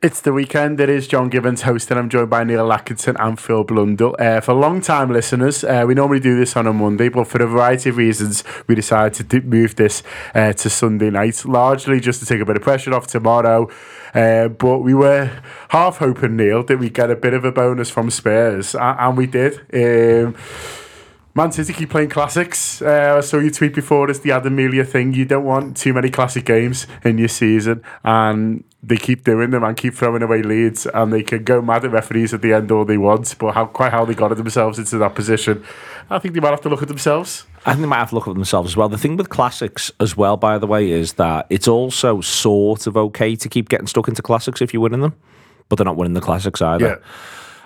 It's the weekend. It is John Gibbons hosting. I'm joined by Neil Atkinson and Phil Blundell. Uh, for long-time listeners, uh, we normally do this on a Monday, but for a variety of reasons, we decided to move this uh, to Sunday night, largely just to take a bit of pressure off tomorrow. Uh, but we were half hoping, Neil, that we'd get a bit of a bonus from Spurs, and, and we did. Um, Man City keep playing classics. Uh, I saw you tweet before it's the Adam Melia thing. You don't want too many classic games in your season, and they keep doing them and keep throwing away leads, and they can go mad at referees at the end all they want. But how quite how they got themselves into that position, I think they might have to look at themselves. I think they might have to look at themselves as well. The thing with classics as well, by the way, is that it's also sort of okay to keep getting stuck into classics if you're winning them, but they're not winning the classics either. Yeah.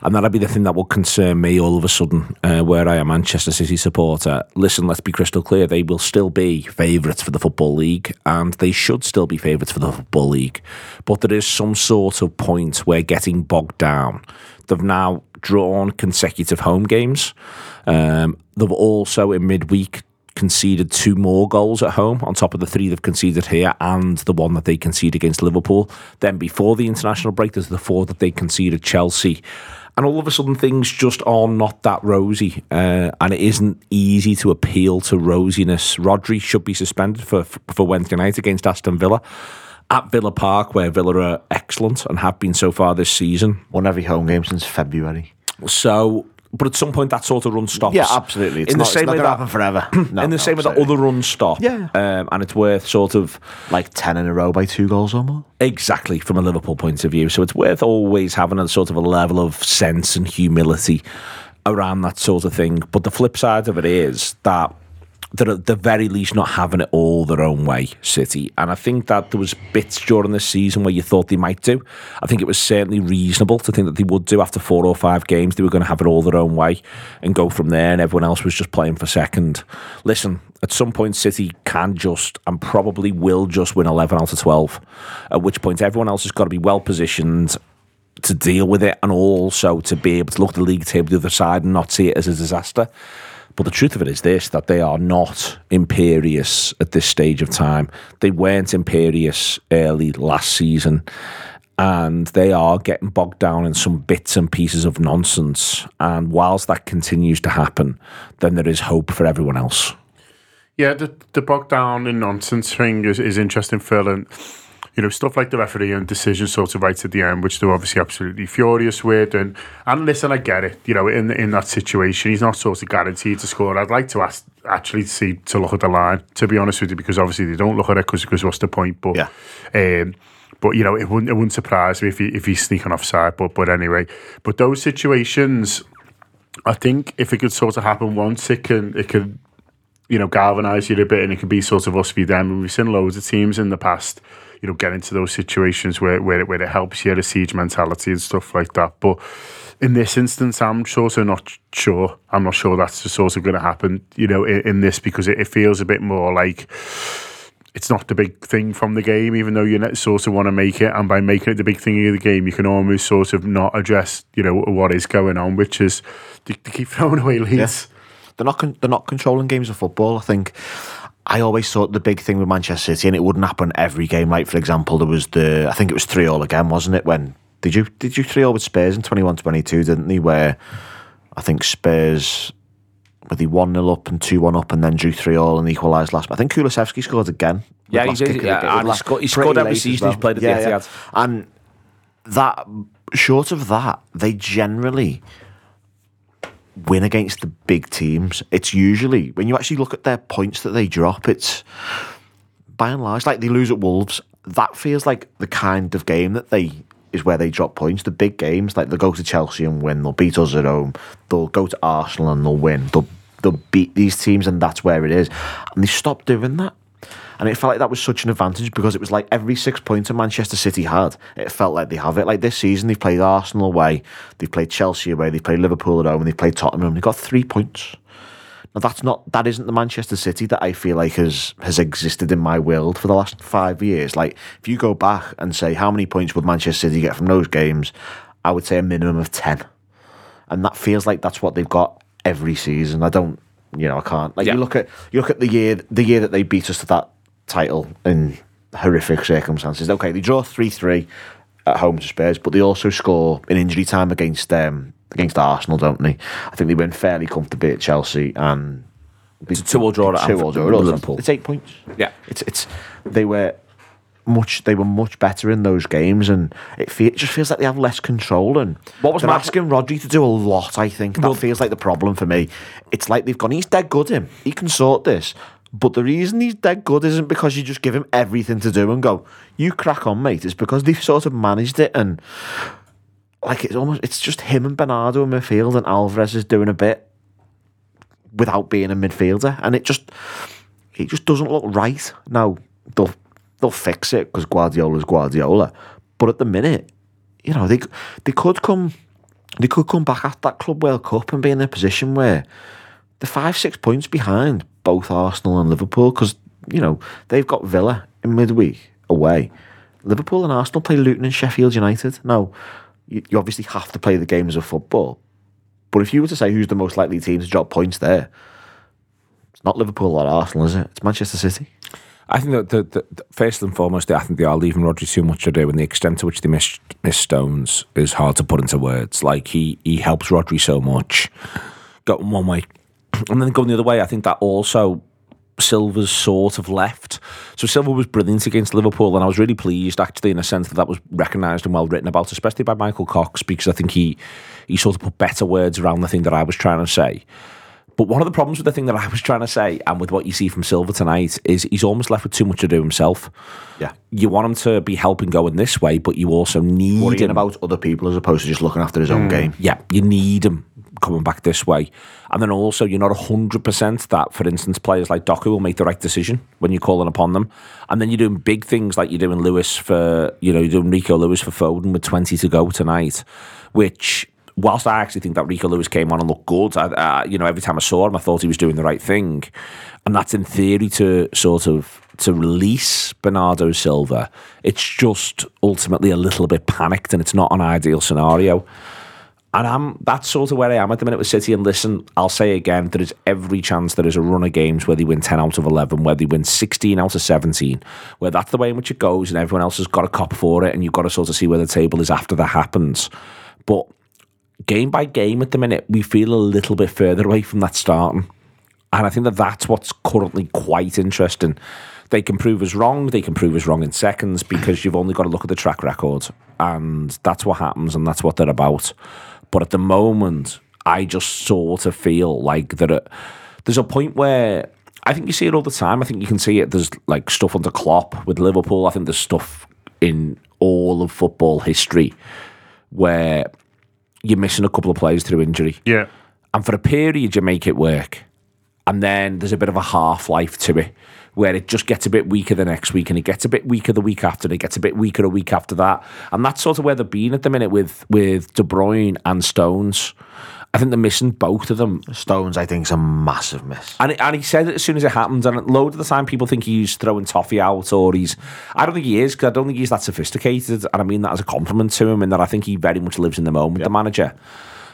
And that'd be the thing that will concern me all of a sudden, uh, where I am Manchester City supporter. Listen, let's be crystal clear. They will still be favourites for the Football League, and they should still be favourites for the Football League. But there is some sort of point where getting bogged down. They've now drawn consecutive home games. Um, they've also, in midweek, conceded two more goals at home on top of the three they've conceded here and the one that they conceded against Liverpool. Then before the international break, there's the four that they conceded Chelsea and all of a sudden things just are not that rosy, uh, and it isn't easy to appeal to rosiness. Rodri should be suspended for for Wednesday night against Aston Villa at Villa Park, where Villa are excellent and have been so far this season. Won every home game since February. So but at some point that sort of run stops. Yeah, absolutely. It's in not, the same way that happen forever. No, in the no, same way that other runs stop. Yeah. um, and it's worth sort of like ten in a row by two goals or more. exactly from a Liverpool point of view. So it's worth always having a sort of a level of sense and humility around that sort of thing. But the flip side of it is that they're at the very least not having it all their own way, City. And I think that there was bits during this season where you thought they might do. I think it was certainly reasonable to think that they would do after four or five games. They were going to have it all their own way and go from there, and everyone else was just playing for second. Listen, at some point, City can just and probably will just win 11 out of 12, at which point everyone else has got to be well positioned to deal with it and also to be able to look at the league table the other side and not see it as a disaster. But the truth of it is this that they are not imperious at this stage of time. They weren't imperious early last season. And they are getting bogged down in some bits and pieces of nonsense. And whilst that continues to happen, then there is hope for everyone else. Yeah, the the bogged down in nonsense thing is, is interesting, Phil, and you know stuff like the referee and decision sort of right at the end, which they're obviously absolutely furious with. And and listen, I get it. You know, in in that situation, he's not sort of guaranteed to score. I'd like to ask actually see to look at the line. To be honest with you, because obviously they don't look at it because what's the point? But Yeah. Um, but you know, it wouldn't it wouldn't surprise me if he if he's sneaking offside. But but anyway, but those situations, I think if it could sort of happen once, it can it could you know, galvanise you a bit and it can be sort of us v them. And we've seen loads of teams in the past, you know, get into those situations where, where, it, where it helps you, the siege mentality and stuff like that. But in this instance, I'm sort of not sure. I'm not sure that's the sort of going to happen, you know, in, in this because it, it feels a bit more like it's not the big thing from the game, even though you sort of want to make it. And by making it the big thing of the game, you can almost sort of not address, you know, what is going on, which is to, keep throwing away leads. They're not con- they're not controlling games of football. I think I always thought the big thing with Manchester City, and it wouldn't happen every game. Like for example, there was the I think it was three all again, wasn't it? When did you did you three all with Spurs in 21-22, didn't they? Where I think Spurs were they one 0 up and two one up, and then drew three all and equalised last. I think Kulusevski scored again. Yeah, he did, the yeah, game, and he last- scored- he scored every season he's played at the Etihad. and that short of that, they generally win against the big teams. It's usually when you actually look at their points that they drop, it's by and large like they lose at Wolves. That feels like the kind of game that they is where they drop points. The big games, like they'll go to Chelsea and win, they'll beat us at home, they'll go to Arsenal and they'll win. They'll they'll beat these teams and that's where it is. And they stopped doing that. And it felt like that was such an advantage because it was like every six points that Manchester City had, it felt like they have it. Like this season, they've played Arsenal away, they've played Chelsea away, they've played Liverpool at home, and they've played Tottenham. They've got three points. Now that's not that isn't the Manchester City that I feel like has has existed in my world for the last five years. Like if you go back and say how many points would Manchester City get from those games, I would say a minimum of ten. And that feels like that's what they've got every season. I don't you know, I can't like Yeah. you look at you look at the year the year that they beat us to that title in horrific circumstances. Okay, they draw three three at home to Spurs, but they also score in injury time against um against Arsenal, don't they? I think they win fairly comfortably at Chelsea and It's a two-all draw at two all draw at Liverpool. Liverpool. It's eight points. Yeah. it's it's they were much they were much better in those games, and it, fe- it just feels like they have less control. And What was they're my- asking Rodri to do a lot. I think that Well- feels like the problem for me. It's like they've gone. He's dead good. Him. He can sort this. But the reason he's dead good isn't because you just give him everything to do and go, you crack on, mate. It's because they've sort of managed it and like it's almost it's just him and Bernardo in midfield and Alvarez is doing a bit without being a midfielder, and it just it just doesn't look right. Now they'll they'll fix it because Guardiola's Guardiola, but at the minute, you know they they could come they could come back at that Club World Cup and be in a position where they're five six points behind both Arsenal and Liverpool because you know they've got Villa in midweek away. Liverpool and Arsenal play Luton and Sheffield United. Now, you, you obviously have to play the games of football, but if you were to say who's the most likely team to drop points there, it's not Liverpool or Arsenal, is it? It's Manchester City. I think that the, the, the- first and foremost, I think they are leaving Rodri too much to do, and the extent to which they miss, miss Stones is hard to put into words. Like he he helps Rodri so much, going one way, and then going the other way. I think that also Silva's sort of left. So Silva was brilliant against Liverpool, and I was really pleased actually in a sense that that was recognised and well written about, especially by Michael Cox, because I think he he sort of put better words around the thing that I was trying to say. But one of the problems with the thing that I was trying to say, and with what you see from Silva tonight, is he's almost left with too much to do himself. Yeah. You want him to be helping going this way, but you also need Worrying him about other people as opposed to just looking after his own hmm. game. yeah, you need him coming back this way. And then also, you're not 100% that, for instance, players like Doku will make the right decision when you're calling upon them. And then you're doing big things like you're doing Lewis for, you know, you're doing Rico Lewis for Foden with 20 to go tonight, which, whilst I actually think that Rico Lewis came on and looked good, I, uh, you know, every time I saw him, I thought he was doing the right thing. And that's in theory to sort of to release Bernardo Silva. It's just ultimately a little bit panicked and it's not an ideal scenario. And I'm that's sort of where I am at the minute with City. And listen, I'll say again, there is every chance there is a run of games where they win 10 out of 11, where they win 16 out of 17, where that's the way in which it goes, and everyone else has got a cop for it, and you've got to sort of see where the table is after that happens. But game by game at the minute, we feel a little bit further away from that starting. And I think that that's what's currently quite interesting. They can prove us wrong. They can prove us wrong in seconds because you've only got to look at the track record. And that's what happens and that's what they're about. But at the moment, I just sort of feel like that it, there's a point where I think you see it all the time. I think you can see it. There's like stuff under Klopp with Liverpool. I think there's stuff in all of football history where you're missing a couple of players through injury. Yeah. And for a period, you make it work. And then there's a bit of a half life to it where it just gets a bit weaker the next week and it gets a bit weaker the week after and it gets a bit weaker a week after that. And that's sort of where they're being at the minute with, with De Bruyne and Stones. I think they're missing both of them. Stones, I think, is a massive miss. And, and he said it as soon as it happened. And a load of the time, people think he's throwing toffee out, or he's. I don't think he is because I don't think he's that sophisticated. And I mean that as a compliment to him, and that I think he very much lives in the moment. The manager.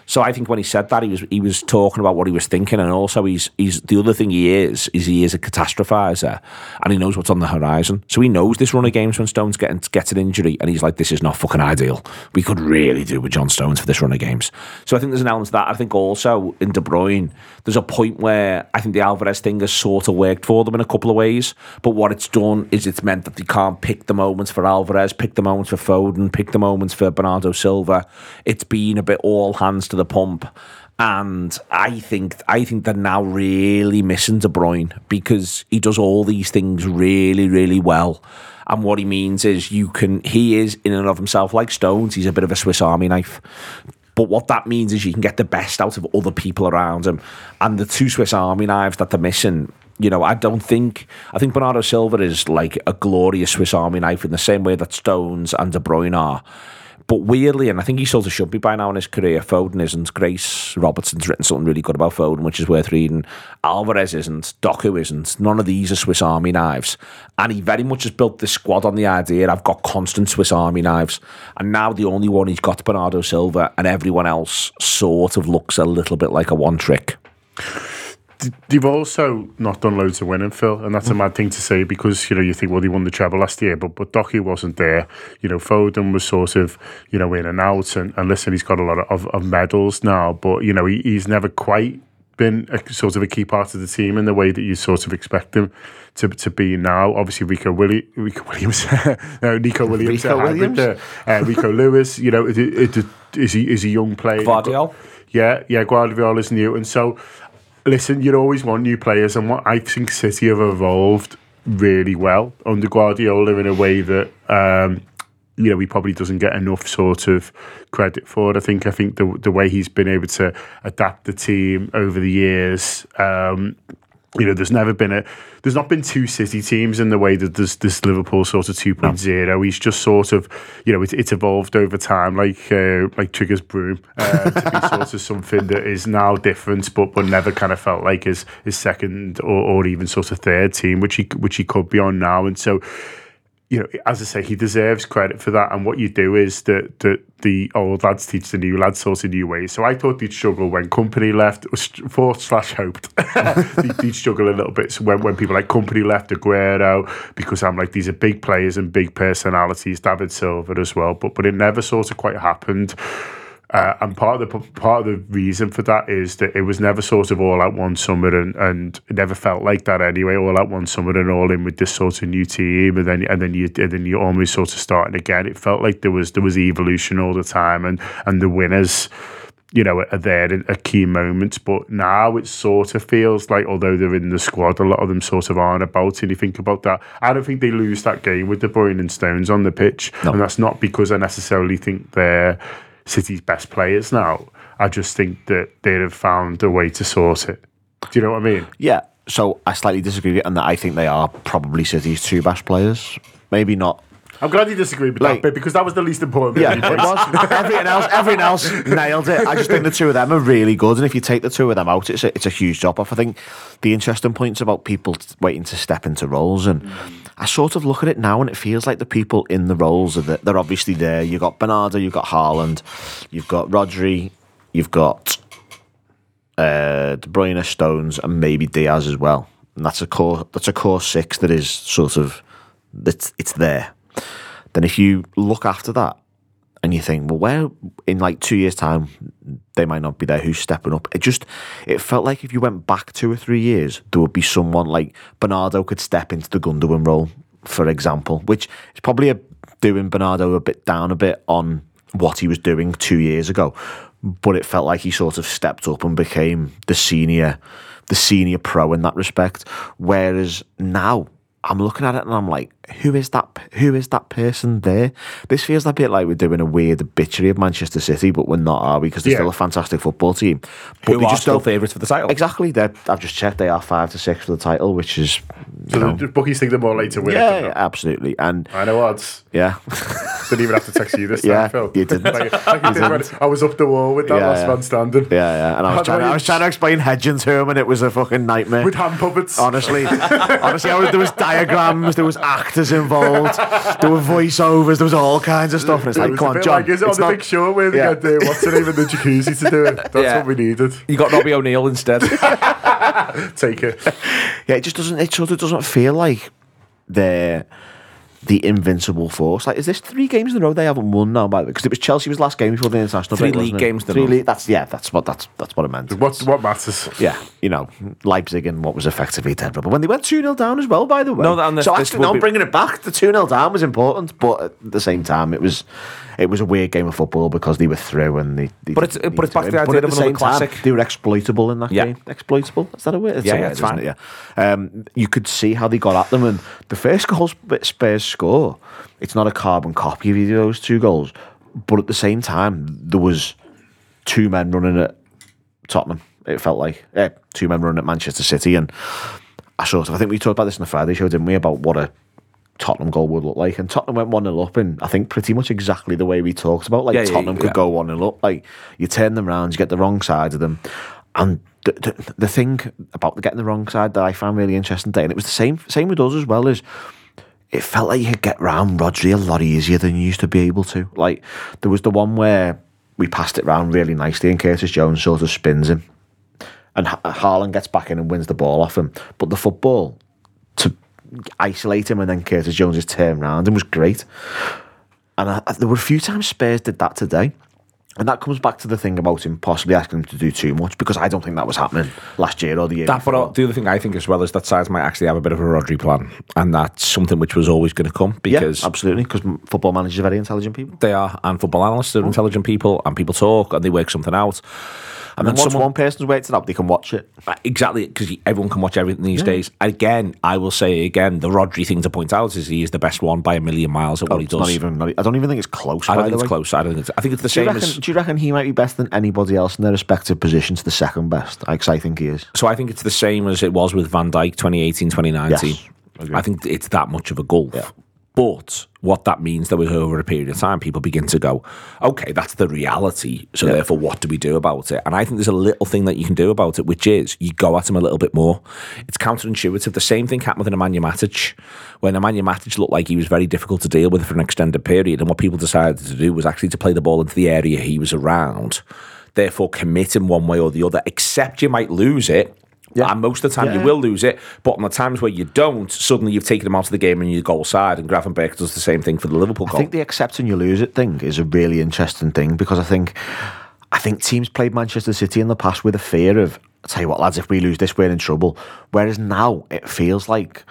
So I think when he said that, he was he was talking about what he was thinking, and also he's he's the other thing he is is he is a catastrophizer, and he knows what's on the horizon. So he knows this run of games when Stones getting gets an injury, and he's like, this is not fucking ideal. We could really do with John Stones for this run of games. So I think there's an element to that. I think also in De Bruyne, there's a point where I think the Alvarez thing has sort of worked for them in a couple of ways, but what it's done is it's meant that they can't pick the moments for Alvarez, pick the moments for Foden, pick the moments for Bernardo Silva. It's been a bit all hands to the pump. And I think I think they're now really missing De Bruyne because he does all these things really, really well. And what he means is you can he is in and of himself like Stones, he's a bit of a Swiss Army knife. But what that means is you can get the best out of other people around him. And the two Swiss Army knives that they're missing You know, I don't think I think Bernardo Silva is like a glorious Swiss Army knife in the same way that Stones and De Bruyne are. But weirdly, and I think he sort of should be by now in his career, Foden isn't. Grace Robertson's written something really good about Foden, which is worth reading. Alvarez isn't. Doku isn't. None of these are Swiss Army knives. And he very much has built this squad on the idea I've got constant Swiss Army knives. And now the only one he's got Bernardo Silva, and everyone else sort of looks a little bit like a one trick. They've also not done loads of winning, Phil, and that's a mad thing to say because you know you think well they won the treble last year, but but Doku wasn't there. You know Foden was sort of you know in and out, and, and listen, he's got a lot of, of medals now, but you know he, he's never quite been a, sort of a key part of the team in the way that you sort of expect him to to be now. Obviously, Rico, Willi- Rico Williams, no, Nico Williams, Rico uh, Williams? uh, uh, Rico Lewis. You know, it, it, it, is he is a young player? Guardiola? Yeah, yeah, Guardiola is new, and so listen, you always want new players, and what I think City have evolved really well under Guardiola in a way that um, you know he probably doesn't get enough sort of credit for. I think I think the the way he's been able to adapt the team over the years. Um, you know, there's never been a, there's not been two City teams in the way that there's this Liverpool sort of 2.0. He's just sort of, you know, it, it's evolved over time, like uh, like Trigger's broom, uh, to be sort of something that is now different, but but never kind of felt like his his second or, or even sort of third team, which he which he could be on now. And so, you know, as I say, he deserves credit for that. And what you do is that that the old lads teach the new lads sort of new ways. So I thought they'd struggle when Kompany left, thought slash hoped they'd, they'd struggle a little bit so when when people like Kompany left Aguero because I'm like these are big players and big personalities, David Silva as well. But but it never sort of quite happened. Uh, and part of the part of the reason for that is that it was never sort of all out one summer, and, and it never felt like that anyway. All out one summer and all in with this sort of new team, and then and then you and then you almost sort of starting again. It felt like there was there was evolution all the time, and and the winners, you know, are there at key moments. But now it sort of feels like, although they're in the squad, a lot of them sort of aren't about. You think about that, I don't think they lose that game with De Bruyne and Stones on the pitch, and that's not because I necessarily think they're City's best players now. I just think that they'd have found a way to sort it. Do you know what I mean? Yeah. So I slightly disagree with you, and that I think they are probably City's two best players. Maybe not. I'm glad you disagree with Like- that bit because that was the least important bit. Yeah, it was. everything else, everything else nailed it. I just think the two of them are really good, and if you take the two of them out, it's a, it's a huge drop off. I think the interesting points about people waiting to step into roles, and I sort of look at it now, and it feels like the people in the roles are that they're obviously there. You've got Bernardo, you've got Haaland, you've got Rodri, you've got uh, De Bruyne, Stones, and maybe Dias as well. And that's a core. That's a core six that is sort of that's it's there. Then if you look after that and you think, well, where in like two years' time they might not be there. Who's stepping up? It just it felt like if you went back two or three years, there would be someone like Bernardo could step into the Gundogan role, for example, which is probably a, doing Bernardo a bit down a bit on what he was doing two years ago. But it felt like he sort of stepped up and became the senior, the senior pro in that respect. Whereas now I'm looking at it and I'm like, who is that? Who is that person there? This feels a bit like we're doing a weird obituary of Manchester City, but we're not, are we? Because they're Yeah. still a fantastic football team. But Who they are just still favourites for the title? Exactly. I've just checked. They are five to six for the title, which is So the, the bookies think they're more likely to win. yeah, than yeah, absolutely. And I know odds. yeah, Didn't even have to text you this Yeah, time, Phil. you didn't. Like, like you did when I was up the wall with that Yeah, last yeah. man standing. yeah, yeah. And I was trying. I was trying to explain hedging to him, and it was a fucking nightmare. With hand puppets. Honestly, honestly, I was, there was diagrams, there was actors involved, there were voiceovers, there was all kinds of stuff. And it's It like, was come a on, bit John, Like, is it on it's the big show where they Yeah. get the, what's the name of the jacuzzi to do it? That's Yeah. what we needed. You got Robbie O'Neill instead. Take it. Yeah, it just doesn't. It sort of doesn't feel like they're the invincible force. Like, is this three games in a row they haven't won now? By the way, because it was Chelsea was last game before the international Three break. wasn't league it? games in Three league. That's yeah. That's what that's that's what it meant. What what matters? Yeah, you know, Leipzig and what was effectively dead But When they went 2 0 down as well, by the way. No, and this- so this actually, will no, be- bringing it back, the 2 0 down was important, but at the same time, it was it was a weird game of football because they were through and they. they But it's- but it's back to the idea of the another same time, classic. they were exploitable in that Yeah. game. Exploitable? Is that a word? It's Yeah, a yeah, it's fine. it? Yeah. Um, you could see how they got at them, and the first goal Spurs score, it's not a carbon copy of either of those two goals, but at the same time, there was two men running at Tottenham. It felt like eh, two men running at Manchester City, and I sort of, I think we talked about this in the Friday show, didn't we, about what a Tottenham goal would look like. And Tottenham went 1 0 up, and I think pretty much exactly the way we talked about. Like Yeah, Tottenham yeah. could go 1 0 up. Like you turn them round, you get the wrong side of them. And the, the, the thing about getting the wrong side that I found really interesting today, and it was the same same with us as well, is it felt like you could get round Rodri a lot easier than you used to be able to. Like there was the one where we passed it round really nicely, and Curtis Jones sort of spins him, and Ha- Haaland gets back in and wins the ball off him. But the football isolate him and then Curtis Jones just turned around and was great. And I, I- there were a few times Spurs did that today. And that comes back to the thing about him possibly asking him to do too much because I don't think that was happening last year or the year. That, before. uh, the other thing I think as well is that sides might actually have a bit of a Rodri plan, and that's something which was always going to come yeah, because absolutely. Because football managers are very intelligent people. they are, and football analysts are intelligent people, and people talk and they work something out. And then once one person's worked it out, they can watch it. Exactly, because everyone can watch everything these days. Again, I will say again, the Rodri thing to point out is he is the best one by a million miles at what he does. not even. Not, I don't even think it's close. I don't think it's way. close. I don't think it's. I think it's the Do same as. Do you reckon he might be better than anybody else in their respective positions? The second best, because I think he is. So I think it's the same as it was with Van Dijk 2018, 2019. Yes. I think it's that much of a gulf. But what that means, though, is over a period of time, people begin to go, okay, that's the reality. So therefore, what do we do about it? And I think there's a little thing that you can do about it, which is you go at him a little bit more. It's counterintuitive. The same thing happened with Nemanja Matic, when Nemanja Matic looked like he was very difficult to deal with for an extended period. And what people decided to do was actually to play the ball into the area he was around. Therefore, commit him one way or the other, except you might lose it. And most of the time Yeah, you will lose it, but on the times where you don't, suddenly you've taken them out of the game and you goal side. And Gravenberch does the same thing for the Liverpool I goal. think the accept and you lose it thing is a really interesting thing because I think I think teams played Manchester City in the past with a fear of I tell you what, lads, if we lose this, we're in trouble. Whereas now it feels like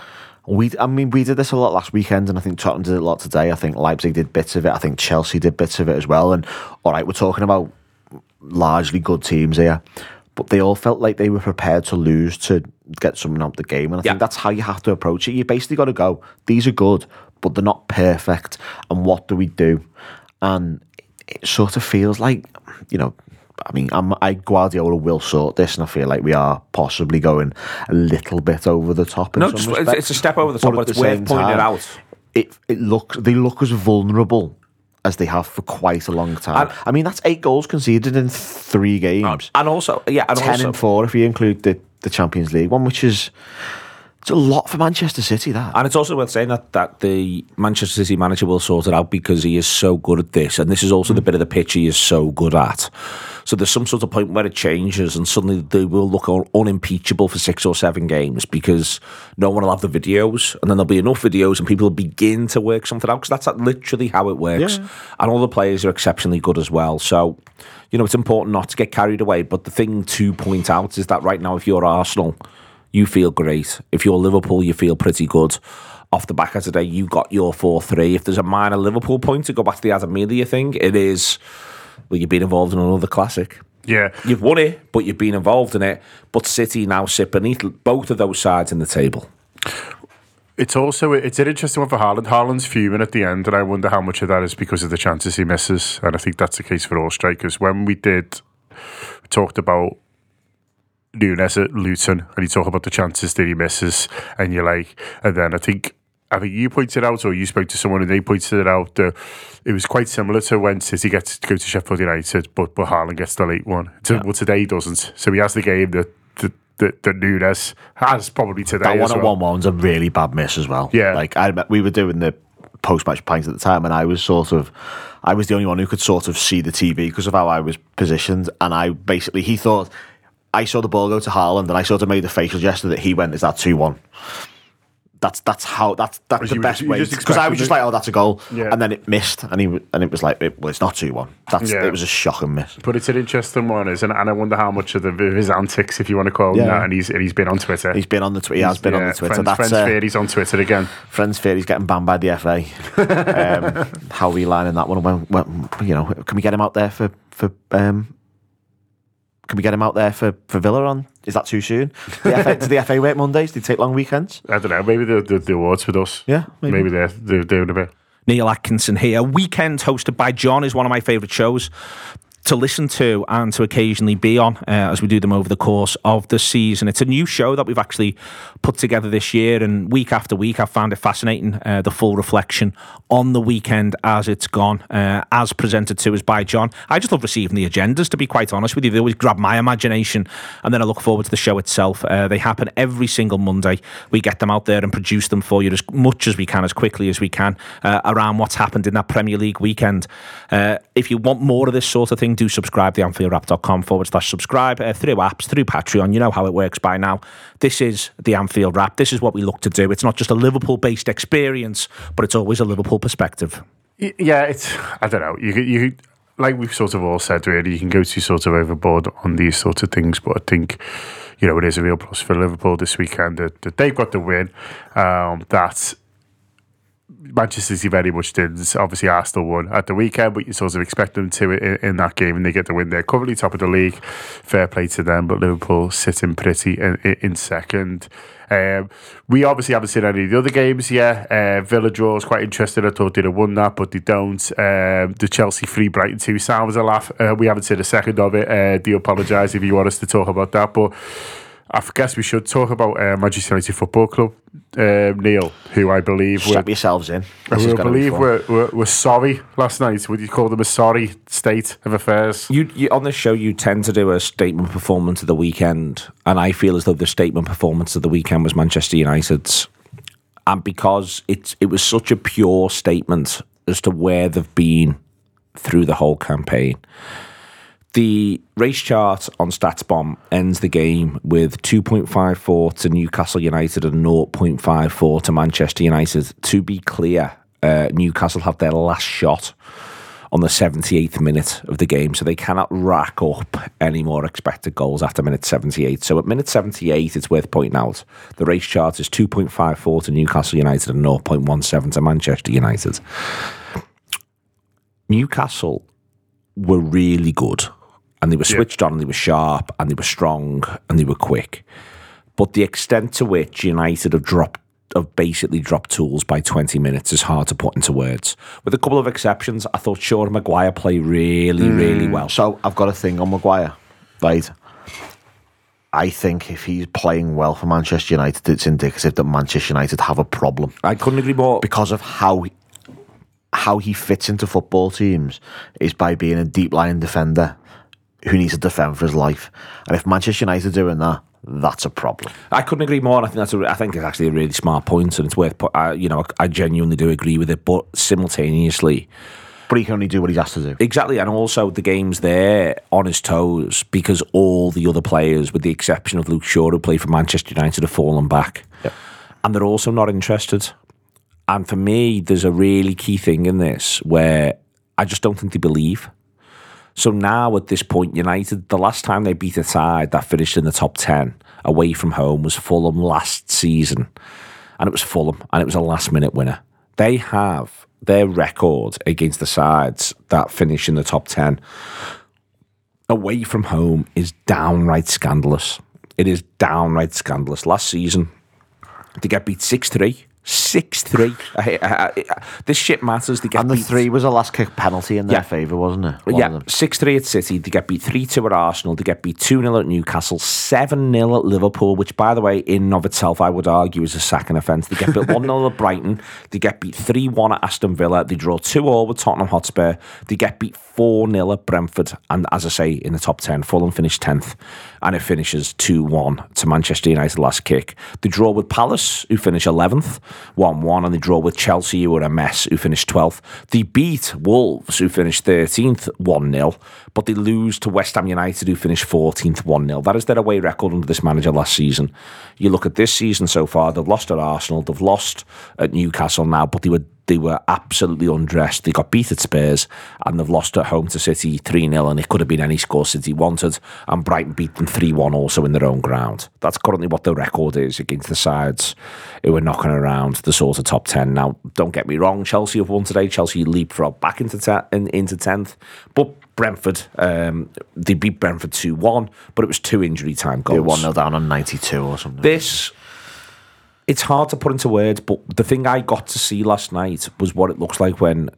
we I mean, we did this a lot last weekend and I think Tottenham did it a lot today. I think Leipzig did bits of it. I think Chelsea did bits of it as well. And all right, we're talking about largely good teams here. But they all felt like they were prepared to lose to get someone out of the game. And I Yeah. think that's how you have to approach it. You basically got to go, these are good, but they're not perfect. And what do we do? And it sort of feels like, you know, I mean, I'm, I Guardiola will sort this, and I feel like we are possibly going a little bit over the top. In No, some just- it's- a step over the top, at but it's worth pointing it time, out. It it looks they look as vulnerable as they have for quite a long time. And- I mean, that's eight goals conceded in three games. and also, yeah, and Ten also, and four if you include the, the Champions League one, which is it's a lot for Manchester City. That And it's also worth saying that, that the Manchester City manager will sort it out because he is so good at this. And this is also the bit of the pitch he is so good at. So there's some sort of point where it changes and suddenly they will look un- unimpeachable for six or seven games because no one will have the videos. And then there'll be enough videos and people will begin to work something out because that's literally how it works. Yeah. And all the players are exceptionally good as well. So, you know, it's important not to get carried away. But the thing to point out is that right now, if you're Arsenal, you feel great. If you're Liverpool, you feel pretty good. Off the back of today, you got your 4 3. If there's a minor Liverpool point to go back to the Adam Amelia thing, it is, well, you've been involved in another classic. Yeah. You've won it, but you've been involved in it. But City now sit beneath both of those sides in the table. It's also it's an interesting one for Haaland. Haaland's fuming at the end, and I wonder how much of that is because of the chances he misses. And I think that's the case for all strikers. When we did, we talked about Núñez at Luton, and you talk about the chances that he misses, and you're like, and then I think. I think you pointed out, or you spoke to someone, and they pointed it out. Uh, it was quite similar to when City gets to go to Sheffield United, but but Haaland gets the late one. To, Well, today he doesn't. So he has the game that that, that, that Núñez has probably today. that one at well. one one's a really bad miss as well. Yeah. like I we were doing the post match pints at the time, and I was sort of. I was the only one who could sort of see the TV because of how I was positioned, and I basically he thought I saw the ball go to Haaland, and I sort of made the facial gesture that he went, "Is that two one?" That's that's how that's that's the you- best you way because I was just like, "Oh, that's a goal," Yeah. and then it missed, and he and it was like, it, "Well, it's not two one." That's Yeah. it was a shocking miss. But it's an interesting one, isn't it? And I wonder how much of, the, of his antics, if you want to call him Yeah. that, and he's and he's been on Twitter. He's been on the tw- he has been on the Twitter. Friends, that's friends uh, feared he's on Twitter again. Friends fear he's getting banned by the FA. um, how are we lining that one? When, when, you know, can we get him out there for for? Um, can we get him out there for, for Villa on? Is that too soon? The FA, do the FA work Mondays? Do they take long weekends? I don't know. Maybe the the, the awards with us. Yeah, maybe, maybe. they're they're doing a bit. Neil Atkinson here. Weekend hosted by John is one of my favourite shows. To listen to and to occasionally be on uh, as we do them over the course of the season. It's a new show that we've actually put together this year, and week after week, I've found it fascinating uh, the full reflection on the weekend as it's gone, uh, as presented to us by John. I just love receiving the agendas, to be quite honest with you. They always grab my imagination, and then I look forward to the show itself. Uh, they happen every single Monday. We get them out there and produce them for you as much as we can, as quickly as we can, uh, around what's happened in that Premier League weekend. Uh, if you want more of this sort of thing, do subscribe to anfieldwrap.com forward slash subscribe uh, through apps, through Patreon. You know how it works by now. This is the Anfield Wrap. This is what we look to do. It's not just a Liverpool based experience, but it's always a Liverpool perspective. Yeah, it's I don't know. You you like we've sort of all said really, you can go too sort of overboard on these sorts of things, but I think you know it is a real plus for Liverpool this weekend that, that they've got the win. Um, that Manchester City very much did. Obviously, Arsenal won at the weekend, but you sort of expect them to in, in that game, and they get the win. They're currently top of the league. Fair play to them, but Liverpool sitting pretty in, in second. Um, we obviously haven't seen any of the other games yet. Uh, Villa draw is quite interesting. I thought they'd have won that, but they don't. Um, the Chelsea 3 Brighton 2 sounds a laugh. Uh, we haven't seen a second of it. Uh, do apologise if you want us to talk about that, but I guess we should talk about uh, Manchester United Football Club, um, Neil, who I believe Strap were, yourselves in. This I believe were, were, were sorry last night. Would you call them a sorry state of affairs? You, you on this show, you tend to do a statement performance of the weekend, and I feel as though the statement performance of the weekend was Manchester United's, and because it it was such a pure statement as to where they've been through the whole campaign. The race chart on StatsBomb ends the game with 2.54 to Newcastle United and 0.54 to Manchester United. To be clear, uh, Newcastle have their last shot on the 78th minute of the game, so they cannot rack up any more expected goals after minute 78. So at minute 78, it's worth pointing out the race chart is 2.54 to Newcastle United and 0.17 to Manchester United. Newcastle were really good and they were switched yeah. on and they were sharp and they were strong and they were quick. But the extent to which United have dropped have basically dropped tools by 20 minutes is hard to put into words. With a couple of exceptions, I thought Sean Maguire played really, mm. really well. So I've got a thing on Maguire, right? I think if he's playing well for Manchester United, it's indicative that Manchester United have a problem. I couldn't agree more. Because of how how he fits into football teams is by being a deep line defender who needs to defend for his life. And if Manchester United are doing that, that's a problem. I couldn't agree more. I think that's a, I think it's actually a really smart point, and it's worth. I, you know, I genuinely do agree with it, but simultaneously. But he can only do what he's asked to do. Exactly, and also the game's there on his toes because all the other players, with the exception of Luke Shaw, who played for Manchester United, have fallen back, yep. and they're also not interested. And for me, there's a really key thing in this where I just don't think they believe. So now at this point, United, the last time they beat a side that finished in the top 10 away from home was Fulham last season. And it was Fulham, and it was a last minute winner. They have their record against the sides that finish in the top 10 away from home is downright scandalous. It is downright scandalous. Last season, they get beat 6 3 Six three. this shit matters. They get and the beat. three was a last kick penalty in their yeah. favour, wasn't it? One yeah, six three at City. They get beat three two at Arsenal. They get beat two 0 at Newcastle. Seven 0 at Liverpool, which by the way, in and of itself, I would argue is a second offence. They get beat one 0 at Brighton. They get beat three one at Aston Villa. They draw two all with Tottenham Hotspur. They get beat four 0 at Brentford. And as I say, in the top ten, Fulham finished tenth, and it finishes two one to Manchester United last kick. They draw with Palace, who finish eleventh. 1 1, and they draw with Chelsea, who were a mess, who finished 12th. They beat Wolves, who finished 13th, 1 0, but they lose to West Ham United, who finished 14th, 1 0. That is their away record under this manager last season. You look at this season so far, they've lost at Arsenal, they've lost at Newcastle now, but they were they were absolutely undressed. They got beat at Spurs and they've lost at home to City 3 0, and it could have been any score City wanted. And Brighton beat them 3 1 also in their own ground. That's currently what the record is against the sides who are knocking around the sort of top 10. Now, don't get me wrong, Chelsea have won today. Chelsea leapfrog back into, te- in, into 10th. But Brentford, um, they beat Brentford 2 1, but it was two injury time goals. 1 0 down on 92 or something. This it's hard to put into words, but the thing I got to see last night was what it looks like when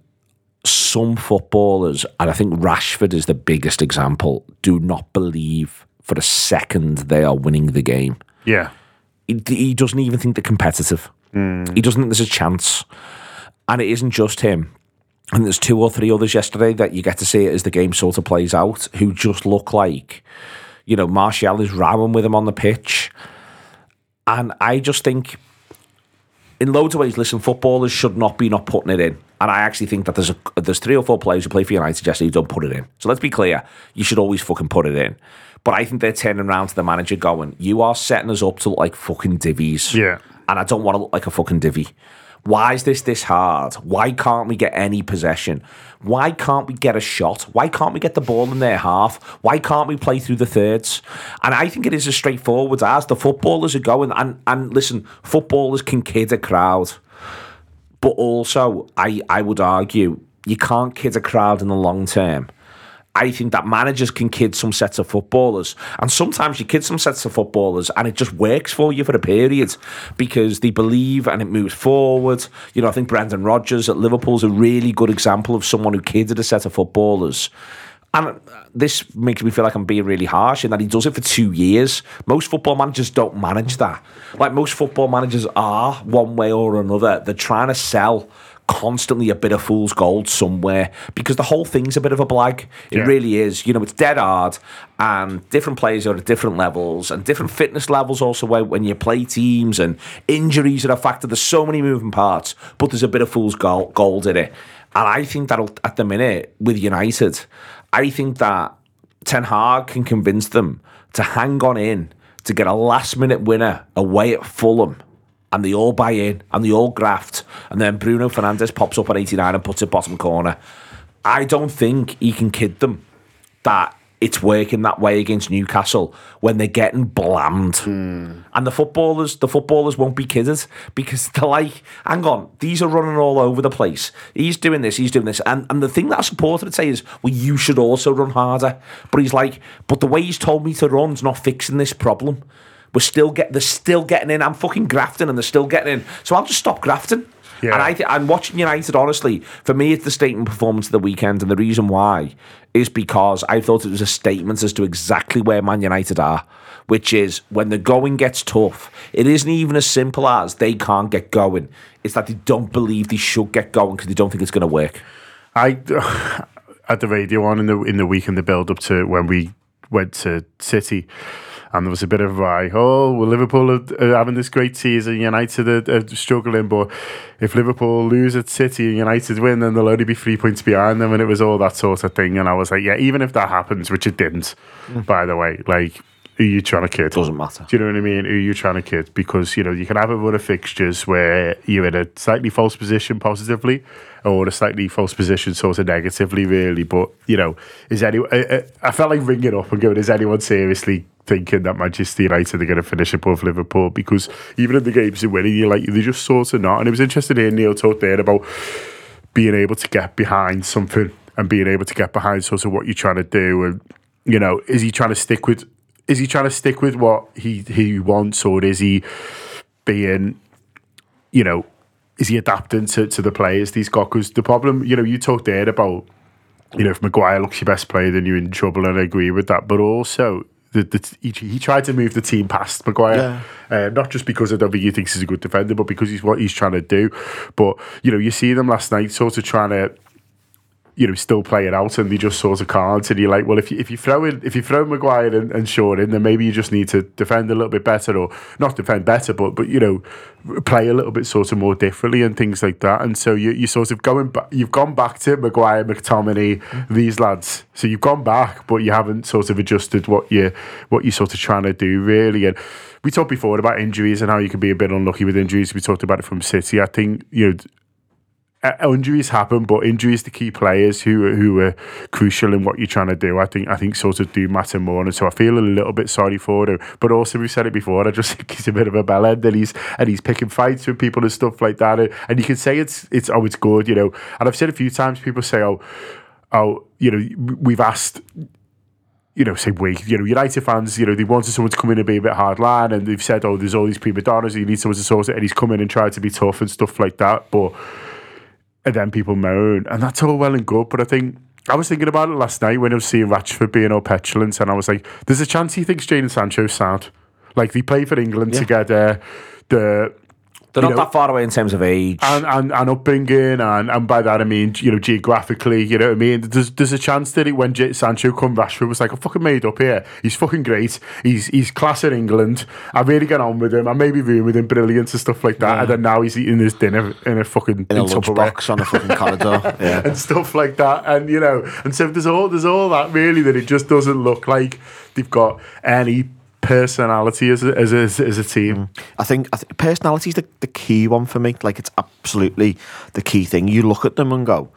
some footballers, and I think Rashford is the biggest example, do not believe for a second they are winning the game. Yeah. He, he doesn't even think they're competitive. Mm. He doesn't think there's a chance. And it isn't just him. And there's two or three others yesterday that you get to see it as the game sort of plays out who just look like, you know, Martial is rowing with him on the pitch. And I just think, in loads of ways, listen, footballers should not be not putting it in. And I actually think that there's a, there's three or four players who play for United yesterday who don't put it in. So let's be clear, you should always fucking put it in. But I think they're turning around to the manager going, you are setting us up to look like fucking divvies. Yeah. And I don't want to look like a fucking divvy. Why is this this hard? Why can't we get any possession? Why can't we get a shot? Why can't we get the ball in their half? Why can't we play through the thirds? And I think it is as straightforward as the footballers are going. And, and listen, footballers can kid a crowd. But also, I, I would argue, you can't kid a crowd in the long term. I think that managers can kid some sets of footballers, and sometimes you kid some sets of footballers, and it just works for you for a period because they believe and it moves forward. You know, I think Brendan Rodgers at Liverpool is a really good example of someone who kidded a set of footballers. And this makes me feel like I'm being really harsh in that he does it for two years. Most football managers don't manage that. Like most football managers are one way or another. They're trying to sell constantly a bit of fool's gold somewhere because the whole thing's a bit of a blag. It Yeah. really is. You know, it's dead hard, and different players are at different levels and different fitness levels also when you play teams and injuries are a factor. There's so many moving parts, but there's a bit of fool's gold, gold in it. And I think that'll at the minute with United, I think that Ten Hag can convince them to hang on in to get a last minute winner away at Fulham and they all buy in and they all graft and then Bruno Fernandes pops up at 89 and puts it bottom corner. I don't think he can kid them that it's working that way against Newcastle when they're getting blammed. And the footballers, the footballers won't be kidded because they're like, hang on, these are running all over the place. He's doing this, he's doing this. And and the thing that a supporter would say is, well, you should also run harder. But he's like, but the way he's told me to run's not fixing this problem. We're still get they're still getting in. I'm fucking grafting and they're still getting in. So I'll just stop grafting. Yeah. And I th- I'm watching United, honestly, for me, it's the statement performance of the weekend. And the reason why is because I thought it was a statement as to exactly where Man United are, which is when the going gets tough, it isn't even as simple as they can't get going. It's that they don't believe they should get going because they don't think it's going to work. I had the radio on in the in the week in the build up to when we went to City, and there was a bit of like, oh, well, Liverpool are, are having this great season, United are, are struggling, but if Liverpool lose at City and United win, then they'll only be three points behind them, and it was all that sort of thing. And I was like, yeah, even if that happens, which it didn't, mm. by the way, like. Who you trying to kid? Doesn't matter. Do you know what I mean? Who you trying to kid? Because you know you can have a run of fixtures where you're in a slightly false position positively, or a slightly false position sort of negatively, really. But you know, is anyone? I- I felt like ringing up and going, is anyone seriously thinking that Manchester United are going to finish above Liverpool? Because even in the games they're winning, you're like they're just sort of not. And it was interesting to hear Neil talk there about being able to get behind something and being able to get behind sort of what you're trying to do and you know is he trying to stick with is he trying to stick with what he he wants or is he being you know is he adapting to, to the players he's got because the problem you know you talked there about you know if Maguire looks your best player then you're in trouble and I agree with that but also the, the, he, he tried to move the team past Maguire, uh, not just because I don't think he thinks he's a good defender, but because he's what he's trying to do. But you know, you see them last night, sort of trying to you know, still play it out, and they just sort of can't. And you're like, well, if you if you throw in if you throw Maguire and, and in, then maybe you just need to defend a little bit better, or not defend better, but but you know, play a little bit sort of more differently and things like that. And so you you sort of going back, you've gone back to Maguire, McTominay, these lads. So you've gone back, but you haven't sort of adjusted what you what you're sort of trying to do really. And we talked before about injuries and how you can be a bit unlucky with injuries. We talked about it from City. I think you know Uh, injuries happen, but injuries to key players who who are crucial in what you're trying to do, I think I think sort of do matter more. And so I feel a little bit sorry for him. But also we've said it before, I just think he's a bit of a bellend and he's and he's picking fights with people and stuff like that. And, and you can say it's it's oh it's good, you know. And I've said a few times people say, Oh, oh, you know, we've asked you know, say we, you know, United fans, you know, they wanted someone to come in and be a bit hard line, and they've said, oh, there's all these prima donnas, you need someone to sort it, and he's come in and tried to be tough and stuff like that. But and then people moan, and that's all well and good. But I think I was thinking about it last night when I was seeing Rashford being all petulant, and I was like, "There's a chance he thinks Jadon Sancho's sad. Like they play for England together. The They're not know- that far away in terms of age. and, and, and upbringing, and, and by that I mean, you know, geographically, you know what I mean? There's, there's a chance that it, when J- Sancho come, Rashford was like, I'm fucking made up here. He's fucking great. He's he's class in England. I really get on with him. I maybe room with him, brilliant and stuff like that. And then now he's eating his dinner in a fucking In a lunchbox on a fucking corridor. Yeah. and stuff like that. And you know, and so there's all there's all that really that it just doesn't look like they've got any personality as a, as a, as a team. Mm. I think, I think personality is the, the key one for me. Like it's absolutely the key thing. You look at them and go,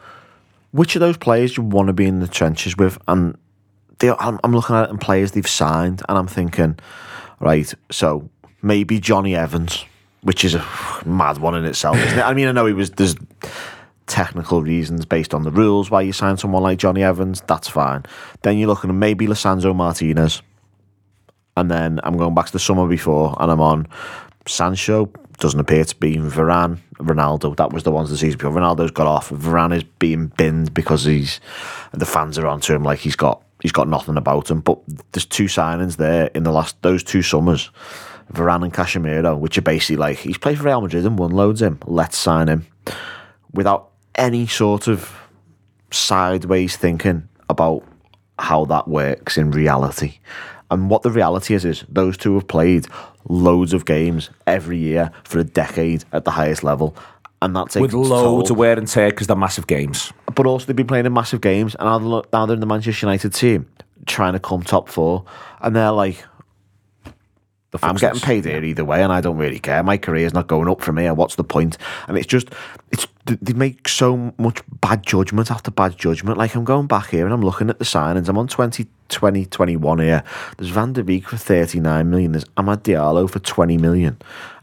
which of those players you want to be in the trenches with? And they, I'm, I'm looking at it and players they've signed, and I'm thinking, right, so maybe Jonny Evans, which is a mad one in itself, isn't it? I mean, I know he was there's technical reasons based on the rules why you sign someone like Jonny Evans. That's fine. Then you're looking at maybe Lisandro Martinez. And then I'm going back to the summer before, and I'm on Sancho. Doesn't appear to be in Varane, Ronaldo. That was the ones the season before. Ronaldo's got off. Varane is being binned because he's the fans are onto him like he's got he's got nothing about him. But there's two signings there in the last those two summers, Varane and Casemiro, which are basically like he's played for Real Madrid and won loads him. Let's sign him without any sort of sideways thinking about how that works in reality. And what the reality is is those two have played loads of games every year for a decade at the highest level. And that's with loads of wear and tear because they're massive games. but also they've been playing in massive games, and now they're, lo- now they're in the Manchester United team trying to come top four, and they're like, The I'm getting paid here either way, and I don't really care. My career's not going up from here. What's the point? And it's just, it's they make so much bad judgment after bad judgment. Like I'm going back here and I'm looking at the signings. I'm on 20, 20, 21 here. There's Van der Beek for 39 million. There's Amad Diallo for 20 million.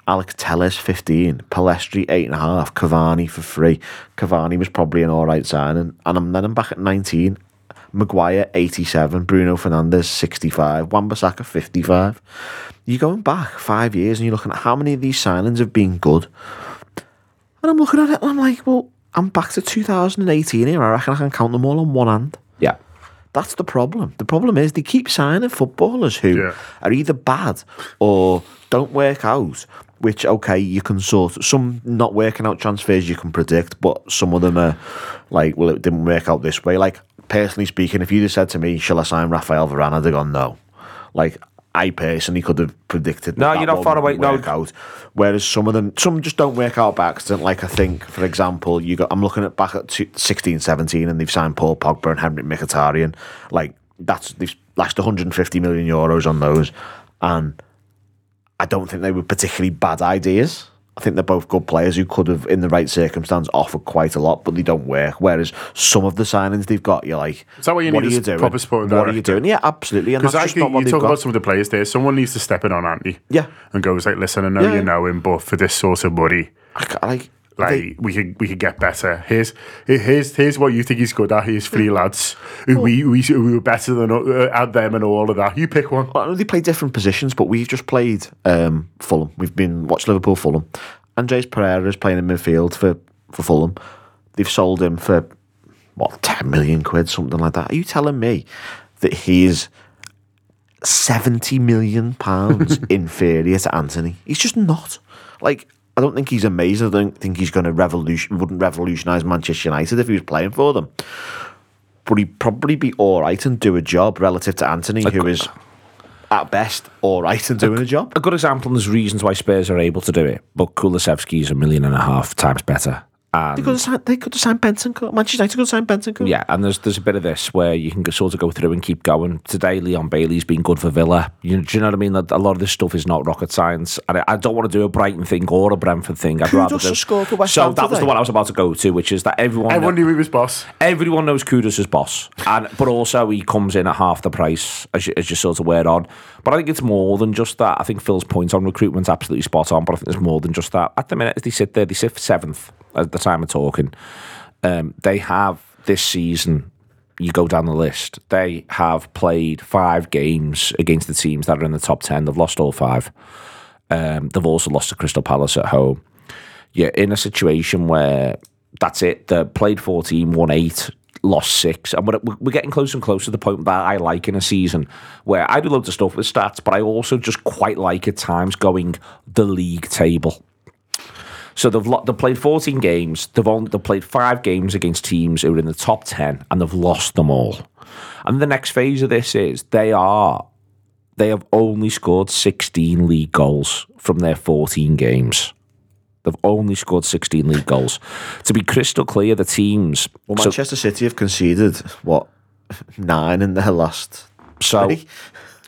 Alex Telles 15, Pellistri 8.5, Cavani for free. Cavani was probably an alright signing. And I'm, then I'm back at 19. Maguire 87, Bruno Fernandes 65, Wan-Bissaka 55. You're going back five years and you're looking at how many of these signings have been good. And I'm looking at it and I'm like, well, I'm back to 2018 here. I reckon I can count them all on one hand. Yeah. That's the problem. The problem is they keep signing footballers who Yeah. are either bad or don't work out. Which okay, you can sort some not working out transfers you can predict, but some of them are like, well, it didn't work out this way. Like personally speaking, if you'd have said to me, "Shall I sign Rafael Varane?" I'd have gone no. Like I personally could have predicted. No, that you're not far away. No. out. Whereas some of them, some just don't work out by accident. Like I think, for example, you got. I'm looking at back at two- 16, 17, and they've signed Paul Pogba and Henrikh Mkhitaryan. Like that's they've lashed 150 million euros on those, and I don't think they were particularly bad ideas. I think they're both good players who could have, in the right circumstance, offered quite a lot, but they don't work. Whereas some of the signings they've got, you're like, Is that what you what need are a you doing? proper sporting What are you doing? Yeah, absolutely. And Because that's I just think not what you talk got. about some of the players there. Someone needs to step in on Andy. Yeah. And goes like, listen, I know Yeah, you know him, but for this sort of money, I like, like they- we could we could get better. Here's here's here's what you think he's good at. Here's three lads who we we we were better than uh, at them and all of that. You pick one. I know they play different positions, but we've just played um, Fulham. We've been watched Liverpool Fulham. Andreas Pereira is playing in midfield for, for Fulham. They've sold him for what ten million quid, something like that. Are you telling me that he is seventy million pounds inferior to Antony? He's just not. Like I don't think he's amazing. I don't think he's going to revolution. Wouldn't revolutionise Manchester United if he was playing for them. But he'd probably be all right and do a job relative to Antony, who is at best all right and doing a job. A good example, and there's reasons why Spurs are able to do it, but Kulusevski is a million and a half times better. And They could have signed, they could have signed Bentancur. Manchester United could have signed Bentancur. Yeah, and there's there's a bit of this where you can go, sort of go through and keep going. Today, Leon Bailey's been good for Villa. You, do you know what I mean? That a lot of this stuff is not rocket science, and I, I don't want to do a Brighton thing or a Brentford thing. I'd Kudus rather to do. score for West so Ham that was the one I was about to go to, which is that everyone Everyone knew he was boss. everyone knows Kudus as boss, and but also he comes in at half the price as you, as you sort of wear on. But I think it's more than just that. I think Phil's point on recruitment's absolutely spot on, but I think there's more than just that. At the minute, as they sit there, they sit seventh at the time of talking. Um, they have this season. You go down the list. They have played five games against the teams that are in the top ten. They've lost all five. Um, they've also lost to Crystal Palace at home. You're in a situation where That's it. They played 14, won eight, lost six. And we're, we're getting closer and closer to the point that I like in a season where I do loads of stuff with stats, but I also just quite like at times going the league table. So they've lo- they've played 14 games. They've only they've played five games against teams who are in the top 10, and they've lost them all. And the next phase of this is they are they have only scored 16 league goals from their 14 games. They've only scored 16 league goals. To be crystal clear, the teams. Well, so- Manchester City have conceded what nine in their last. So three?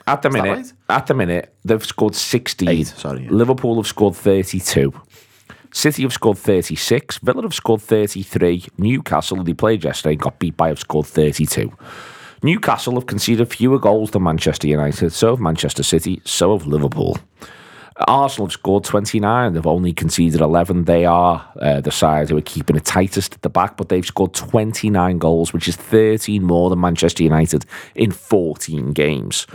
at the minute, right? at the minute, they've scored 16. Eight, sorry, yeah. Liverpool have scored 32. City have scored 36. Villa have scored 33. Newcastle, who they played yesterday, got beat by, have scored 32. Newcastle have conceded fewer goals than Manchester United. So have Manchester City. So have Liverpool. Arsenal have scored 29. They've only conceded 11. They are uh, the side who are keeping it tightest at the back, but they've scored 29 goals, which is 13 more than Manchester United in 14 games.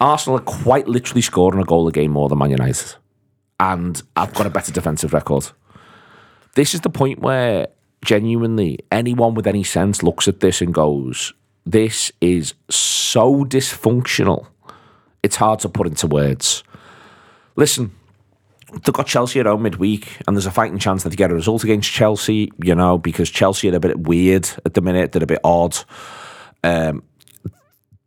Arsenal are quite literally scoring a goal a game more than Man United. And I've got a better defensive record. This is the point where genuinely anyone with any sense looks at this and goes, This is so dysfunctional. It's hard to put into words. Listen, they've got Chelsea at home midweek, and there's a fighting chance that they get a result against Chelsea, you know, because Chelsea are a bit weird at the minute, they're a bit odd. Um,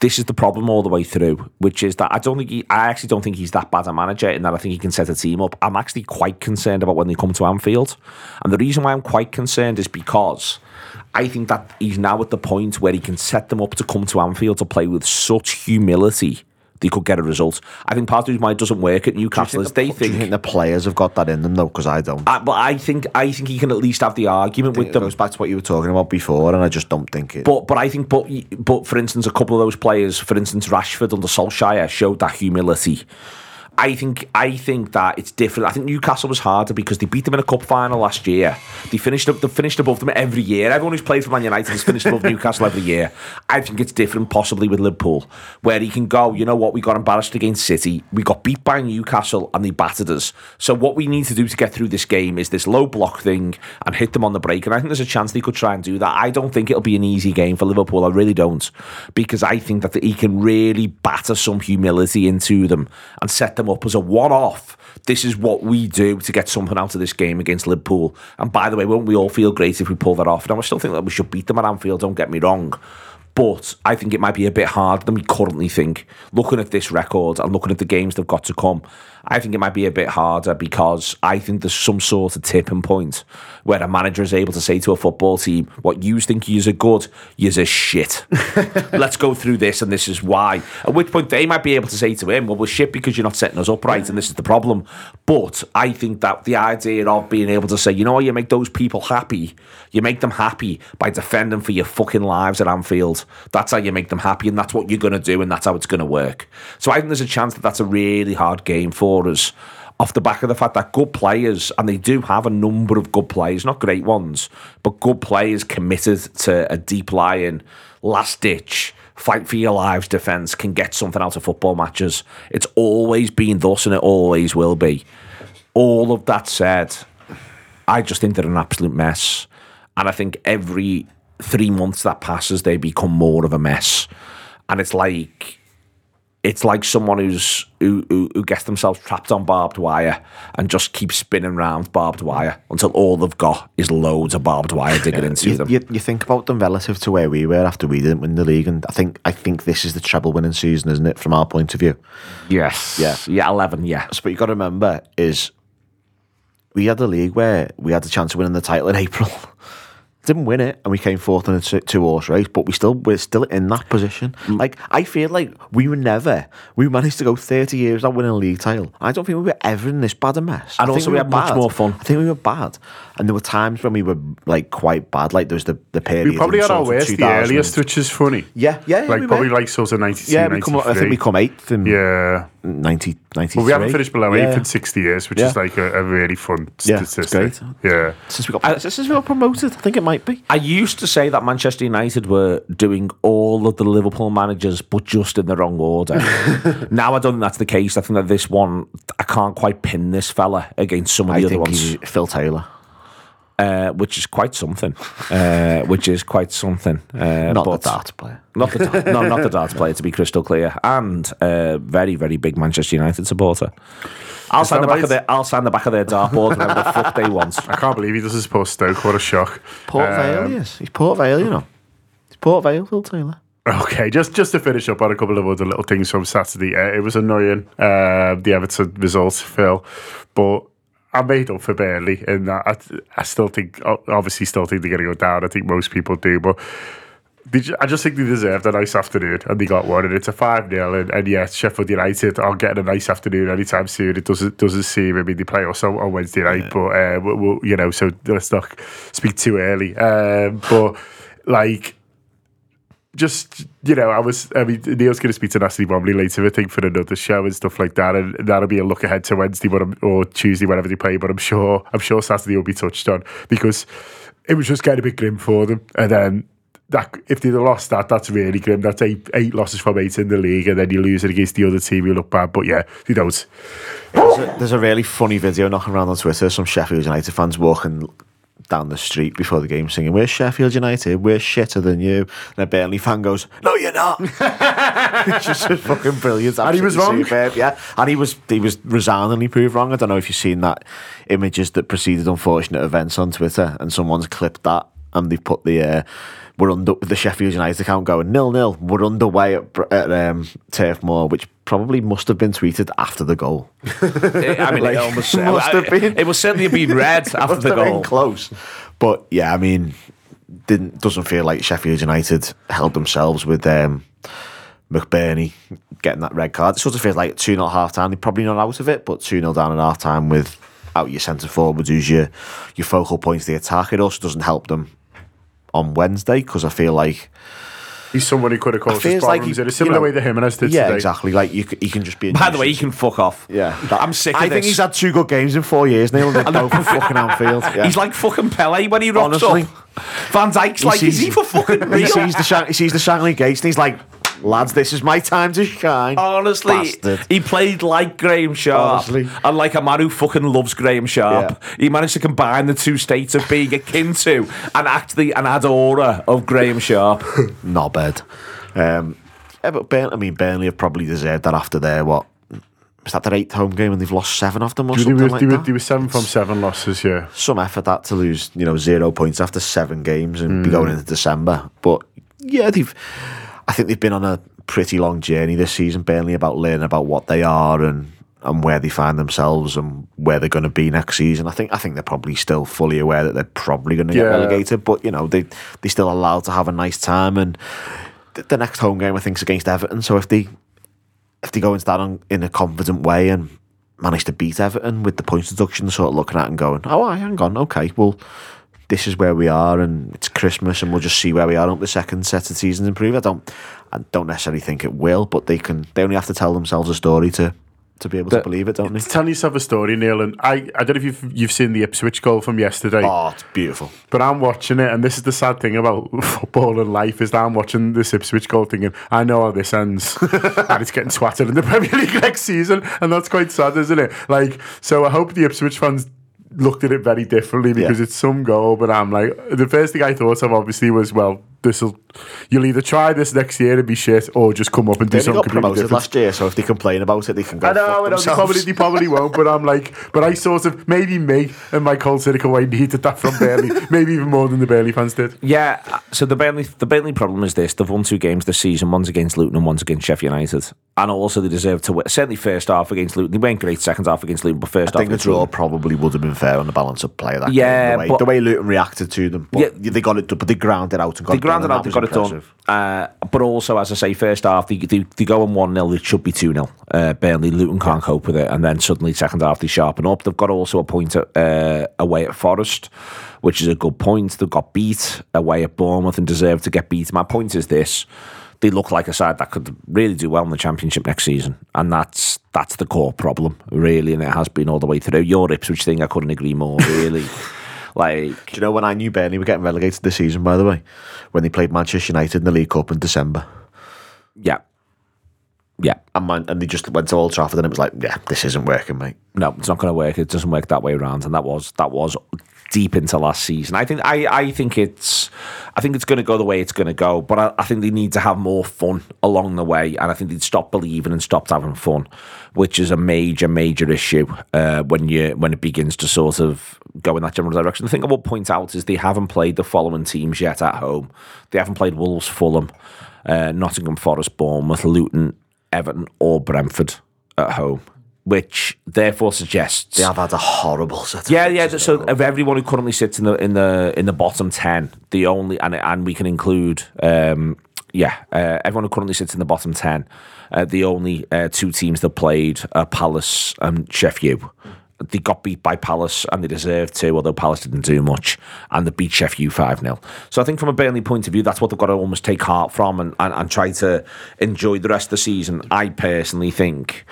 this is the problem all the way through, which is that I don't think he, I actually don't think he's that bad a manager in that I think he can set a team up. I'm actually quite concerned about when they come to Anfield. And the reason why I'm quite concerned is because I think that he's now at the point where he can set them up to come to Anfield to play with such humility they could get a result. I think part of why it doesn't work at Newcastle is they Do you think think the players have got that in them though? Because I don't. I, but I think I think he can at least have the argument with them. it them. goes back to what you were talking about before, and I just don't think it. But but I think but but for instance, a couple of those players, for instance, Rashford under Solskjaer, showed that humility. I think I think that it's different. I think Newcastle was harder because they beat them in a cup final last year. They finished up. They finished above them every year. Everyone who's played for Man United has finished above Newcastle every year. I think it's different, possibly with Liverpool, where he can go. You know what? We got embarrassed against City. We got beat by Newcastle, and they battered us. So what we need to do to get through this game is this low block thing and hit them on the break. And I think there's a chance they could try and do that. I don't think it'll be an easy game for Liverpool. I really don't, because I think that he can really batter some humility into them and set them up as a one-off. This is what we do to get something out of this game against Liverpool. And by the way, won't we all feel great if we pull that off? Now, I still think that we should beat them at Anfield. Don't get me wrong. But I think it might be a bit harder than we currently think. Looking at this record and looking at the games they've got to come, I think it might be a bit harder because I think there's some sort of tipping point where a manager is able to say to a football team, "What you think you're good, you're a shit. Let's go through this, and this is why." At which point they might be able to say to him, "Well, we're shit because you're not setting us up right, and this is the problem." But I think that the idea of being able to say, "You know, what, you make those people happy. You make them happy by defending for your fucking lives at Anfield. That's how you make them happy, and that's what you're going to do, and that's how it's going to work." So I think there's a chance that that's a really hard game for us off the back of the fact that good players, and they do have a number of good players, not great ones, but good players committed to a deep lying, last ditch, fight for your lives defence can get something out of football matches. It's always been thus, and it always will be. All of that said, I just think they're an absolute mess. And I think every three months that passes, they become more of a mess. And it's like it's like someone who's who, who, who gets themselves trapped on barbed wire and just keeps spinning round barbed wire until all they've got is loads of barbed wire digging into you, them. you, you think about them relative to where we were after we didn't win the league, and I think I think this is the treble winning season, isn't it? From our point of view. yes, Yeah. yeah, eleven, yeah. So, but you got to remember is we had a league where we had the chance of winning the title in April. Didn't win it, and we came fourth in a two, two horse race, but we still we're still in that position. Mm. Like I feel like we were never we managed to go thirty years without winning a league title. I don't think we were ever in this bad a mess. And I think also we were had much bad. more fun. I think we were bad, and there were times when we were like quite bad. Like there was the the period. We probably had our worst the earliest, which is funny. Yeah, yeah, yeah, Like we probably were. like sort of 92, Yeah, we come, I think we come eighth in Yeah. 90, 93. Well, we haven't finished below yeah. eighth in 60 years, which Yeah. is like a, a really fun Yeah, it's statistic. great. Yeah. Since we got since we got promoted, I think it might be. I used to say that Manchester United were doing all of the Liverpool managers, but just in the wrong order. now I don't think that's the case. I think that this one, I can't quite pin this fella against some of I the other think ones. he's Phil Taylor. Uh, which is quite something. Uh, which is quite something. Uh, Not but the darts player. Not the dart, no, not the darts player. To be crystal clear, and a very, very big Manchester United supporter. I'll sign that the back right? of their. I'll sign the back of their dartboard whenever the fuck they want. I can't believe he does his post Stoke. What a shock. Port Vale, Um, yes. He's Port Vale, you know. He's Port Vale, Phil Taylor. Okay, just just to finish up on a couple of other little things from Saturday. Uh, it was annoying, uh, the Everton result, Phil, but I made up for Burnley in that. I, I still think, obviously, still think they're going to go down. I think most people do, but I just think they deserved a nice afternoon, and they got one. And it's a five 0 and, and yeah, Sheffield United are getting a nice afternoon anytime soon. It doesn't doesn't seem. I mean, they play us on, on Wednesday night, but uh, we'll, we'll- you know, so let's not speak too early. Um, but like just you know, I was. I mean, Neil's going to speak to Natalie Bromley later, I think, for another show and stuff like that, and that'll be a look ahead to Wednesday, but I'm, or Tuesday, whenever they play. But I'm sure, I'm sure Saturday will be touched on because it was just getting a bit grim for them, and then. That, if they'd lost that, that's really grim. That's eight, eight losses from eight in the league, and then you lose it against the other team, you look bad. But yeah, they don't. There's a, there's a really funny video knocking around on Twitter. Some Sheffield United fans walking down the street before the game singing, We're Sheffield United, we're shitter than you. And a Burnley fan goes, No, you're not. it's just fucking brilliant. And he was wrong. Superb, yeah. And he was he was resoundingly proved wrong. I don't know if you've seen that images that preceded unfortunate events on Twitter and someone's clipped that and they've put the uh, we're under the Sheffield United account going nil nil. We're underway at, at um, Turf Moor, which probably must have been tweeted after the goal. I mean, it almost Must have been. It was certainly been read after the goal. close. But yeah, I mean, didn't doesn't feel like Sheffield United held themselves with um, McBurnie getting that red card. It sort of feels like two 0 half time. They're probably not out of it, but two 0 down at half time with out your centre forward who's your your focal point of the attack. It also doesn't help them on Wednesday because I feel like He's someone who could have caused his feels like problems he- in a similar you know- way that Jimenez did yeah, today. exactly. Like you, c- he can just be. A By the way, he can fuck off. Yeah, I'm sick of I this. think he's had two good games in four years, Neil. And they're both at fucking Anfield. Yeah. He's like fucking Pele when he rocks Honestly. up. Van Dijk's like, is he for fucking he sees the Shang- he sees the Shankly Gates and he's like, lads, this is my time to shine. Honestly, Bastard. he played like Graeme Sharp. Honestly. And like a man who fucking loves Graeme Sharp. Yeah. He managed to combine the two states of being akin to and actually an adorer of Graeme Sharp. Not bad. Um, yeah, but Burn- I mean, Burnley have probably deserved that after their what, is that their eighth home game and they've lost seven of them or They something were, like they, were, that? they were seven from seven losses, yeah. Some effort that to lose, you know, zero points after seven games and be Hmm. going into December. But yeah, they've. I think they've been on a pretty long journey this season, Burnley, about learning about what they are and and where they find themselves and where they're going to be next season. I think I think they're probably still fully aware that they're probably going to get Yeah. relegated, but you know they they still allowed to have a nice time. And th- the next home game I think is against Everton. So if they if they go into that on, in a confident way and manage to beat Everton with the points deduction, sort of looking at it and going, "Oh, aye, hang on, okay, well." This is where we are, and it's Christmas, and we'll just see where we are. Up the second set of seasons improve. I don't, I don't necessarily think it will, but they can. They only have to tell themselves a story to to be able to believe it, don't they? Tell yourself a story, Neil. And I, I don't know if you've, you've seen the Ipswich goal from yesterday. Oh, it's beautiful. But I'm watching it, and this is the sad thing about football and life is that I'm watching this Ipswich goal thinking, I know how this ends, and it's getting swatted in the Premier League next season, and that's quite sad, isn't it? Like, so I hope the Ipswich fans looked at it very differently because Yeah. it's some goal. But I'm like, the first thing I thought of obviously was, well, this will you'll either try this next year and be shit, or just come up and do They something got completely promoted different. last year, so if they complain about it, they can go. I know, fuck I know, they probably, they probably won't, but I'm like, but I sort of, maybe me and my cold cynical way needed that from Burnley, maybe even more than the Burnley fans did. Yeah, so the Burnley the Burnley problem is this: they've won two games this season. One's against Luton and one's against Sheffield United, and also they deserve to win. Certainly, first half against Luton, they weren't great. Second half against Luton, but first I think half the draw Luton- probably would have been fair on the balance of play. That Yeah, game, the way, but- the way Luton reacted to them, but Yeah. they got it, but they ground it out and got They it done, grounded and out, they was got it done. Uh, but also, as I say, first half, they, they, they go on 1 0, it should be 2 0. Uh, Burnley, Luton can't cope with it. And then suddenly, second half, they sharpen up. They've got also a point at, uh, away at Forest, which is a good point. They've got beat away at Bournemouth and deserve to get beat. My point is this they look like a side that could really do well in the Championship next season. And that's that's the core problem, really. And it has been all the way through. Your Ipswich thing, I couldn't agree more, really. Like, Do you know when I knew Burnley were getting relegated this season? By the way, when they played Manchester United in the League Cup in December. yeah. Yeah. And, man, and they just went to Old Trafford and it was like, yeah, this isn't working, mate. no, it's not going to work. It doesn't work that way around, and that was that was deep into last season. I think I, I think it's I think it's going to go the way it's going to go, but I, I think they need to have more fun along the way, and I think they'd stop believing and stopped having fun, which is a major major issue uh, when you when it begins to sort of go in that general direction. The thing I will point out is they haven't played the following teams yet at home. They haven't played Wolves, Fulham, uh, Nottingham Forest, Bournemouth, Luton, Everton, or Brentford at home. Which therefore suggests They have had a horrible set. Of yeah, yeah. So of everyone who currently sits in the in the in the bottom ten, the only and and we can include um yeah uh, everyone who currently sits in the bottom ten, uh, the only uh, two teams that played are Palace and Sheffield. U, they got beat by Palace and they deserved to, although Palace didn't do much, and they beat Sheffield 5 0. So I think from a Burnley point of view, that's what they've got to almost take heart from and, and, and try to enjoy the rest of the season. I personally think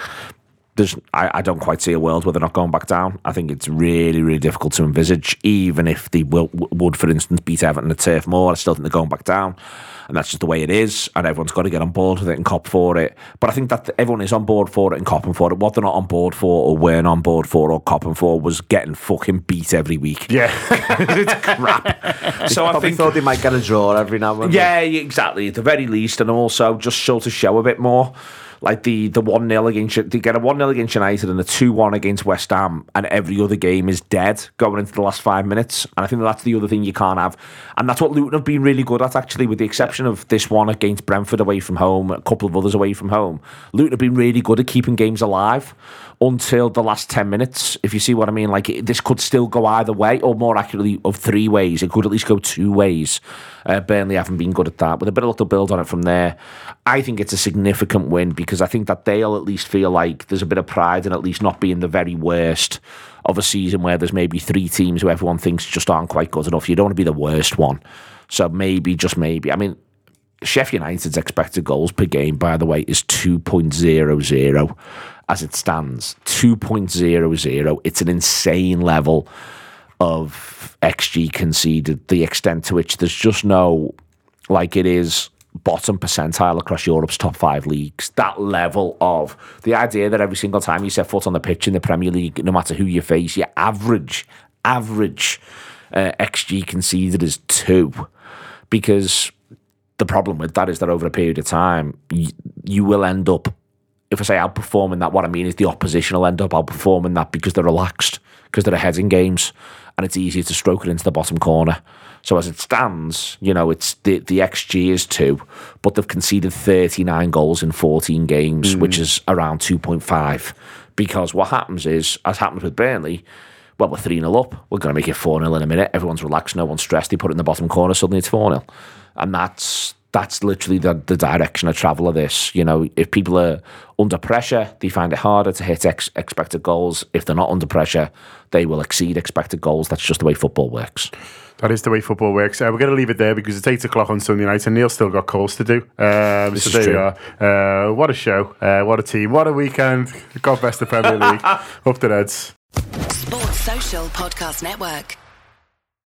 there's I, I don't quite see a world where they're not going back down. I think it's really, really difficult to envisage, even if they will, would, for instance, beat Everton at Turf Moor. I still think they're going back down, and that's just the way it is. And everyone's got to get on board with it and cop for it. But I think that everyone is on board for it and copping for it. What they're not on board for, or weren't on board for, or copping for, was getting fucking beat every week. Yeah. it's crap. so I think thought they might get a draw every now and then. yeah, yeah, exactly. At the very least, and also just show to show a bit more. Like the the one 0 against they get a one 0 against United and a two one against West Ham, and every other game is dead going into the last five minutes. And I think that's the other thing you can't have, and that's what Luton have been really good at actually, with the exception of this one against Brentford away from home, a couple of others away from home. Luton have been really good at keeping games alive until the last 10 minutes, if you see what I mean. Like, this could still go either way, or more accurately, of three ways. It could at least go two ways. Uh, Burnley haven't been good at that. With a bit of to build on it from there, I think it's a significant win because I think that they'll at least feel like there's a bit of pride in at least not being the very worst of a season where there's maybe three teams who everyone thinks just aren't quite good enough. You don't want to be the worst one. So maybe, just maybe. I mean, Sheffield United's expected goals per game, by the way, is 2.00 as it stands. 2.00. It's an insane level of XG conceded, the extent to which there's just no, like it is bottom percentile across Europe's top five leagues. That level of the idea that every single time you set foot on the pitch in the Premier League, no matter who you face, your average, average uh, XG conceded is two. Because the problem with that is that over a period of time, you, you will end up, if I say outperforming that, what I mean is the opposition will end up outperforming that because they're relaxed, because they're ahead in games, and it's easier to stroke it into the bottom corner. So as it stands, you know, it's the, the XG is two, but they've conceded 39 goals in 14 games, hmm. which is around 2.5. Because what happens is, as happens with Burnley, well, we're 3 0 up. We're going to make it 4 0 in a minute. Everyone's relaxed, no one's stressed. They put it in the bottom corner, suddenly it's 4 0. And that's that's literally the, the direction of travel of this. You know, if people are under pressure, they find it harder to hit ex- expected goals. If they're not under pressure, they will exceed expected goals. That's just the way football works. That is the way football works. Uh, we're going to leave it there because it's eight o'clock on Sunday night, and Neil's still got calls to do. Um, This so is there true. you are. Uh, what a show! Uh, what a team! What a weekend! God bless the Premier League. Up the Reds. Sports Social Podcast Network.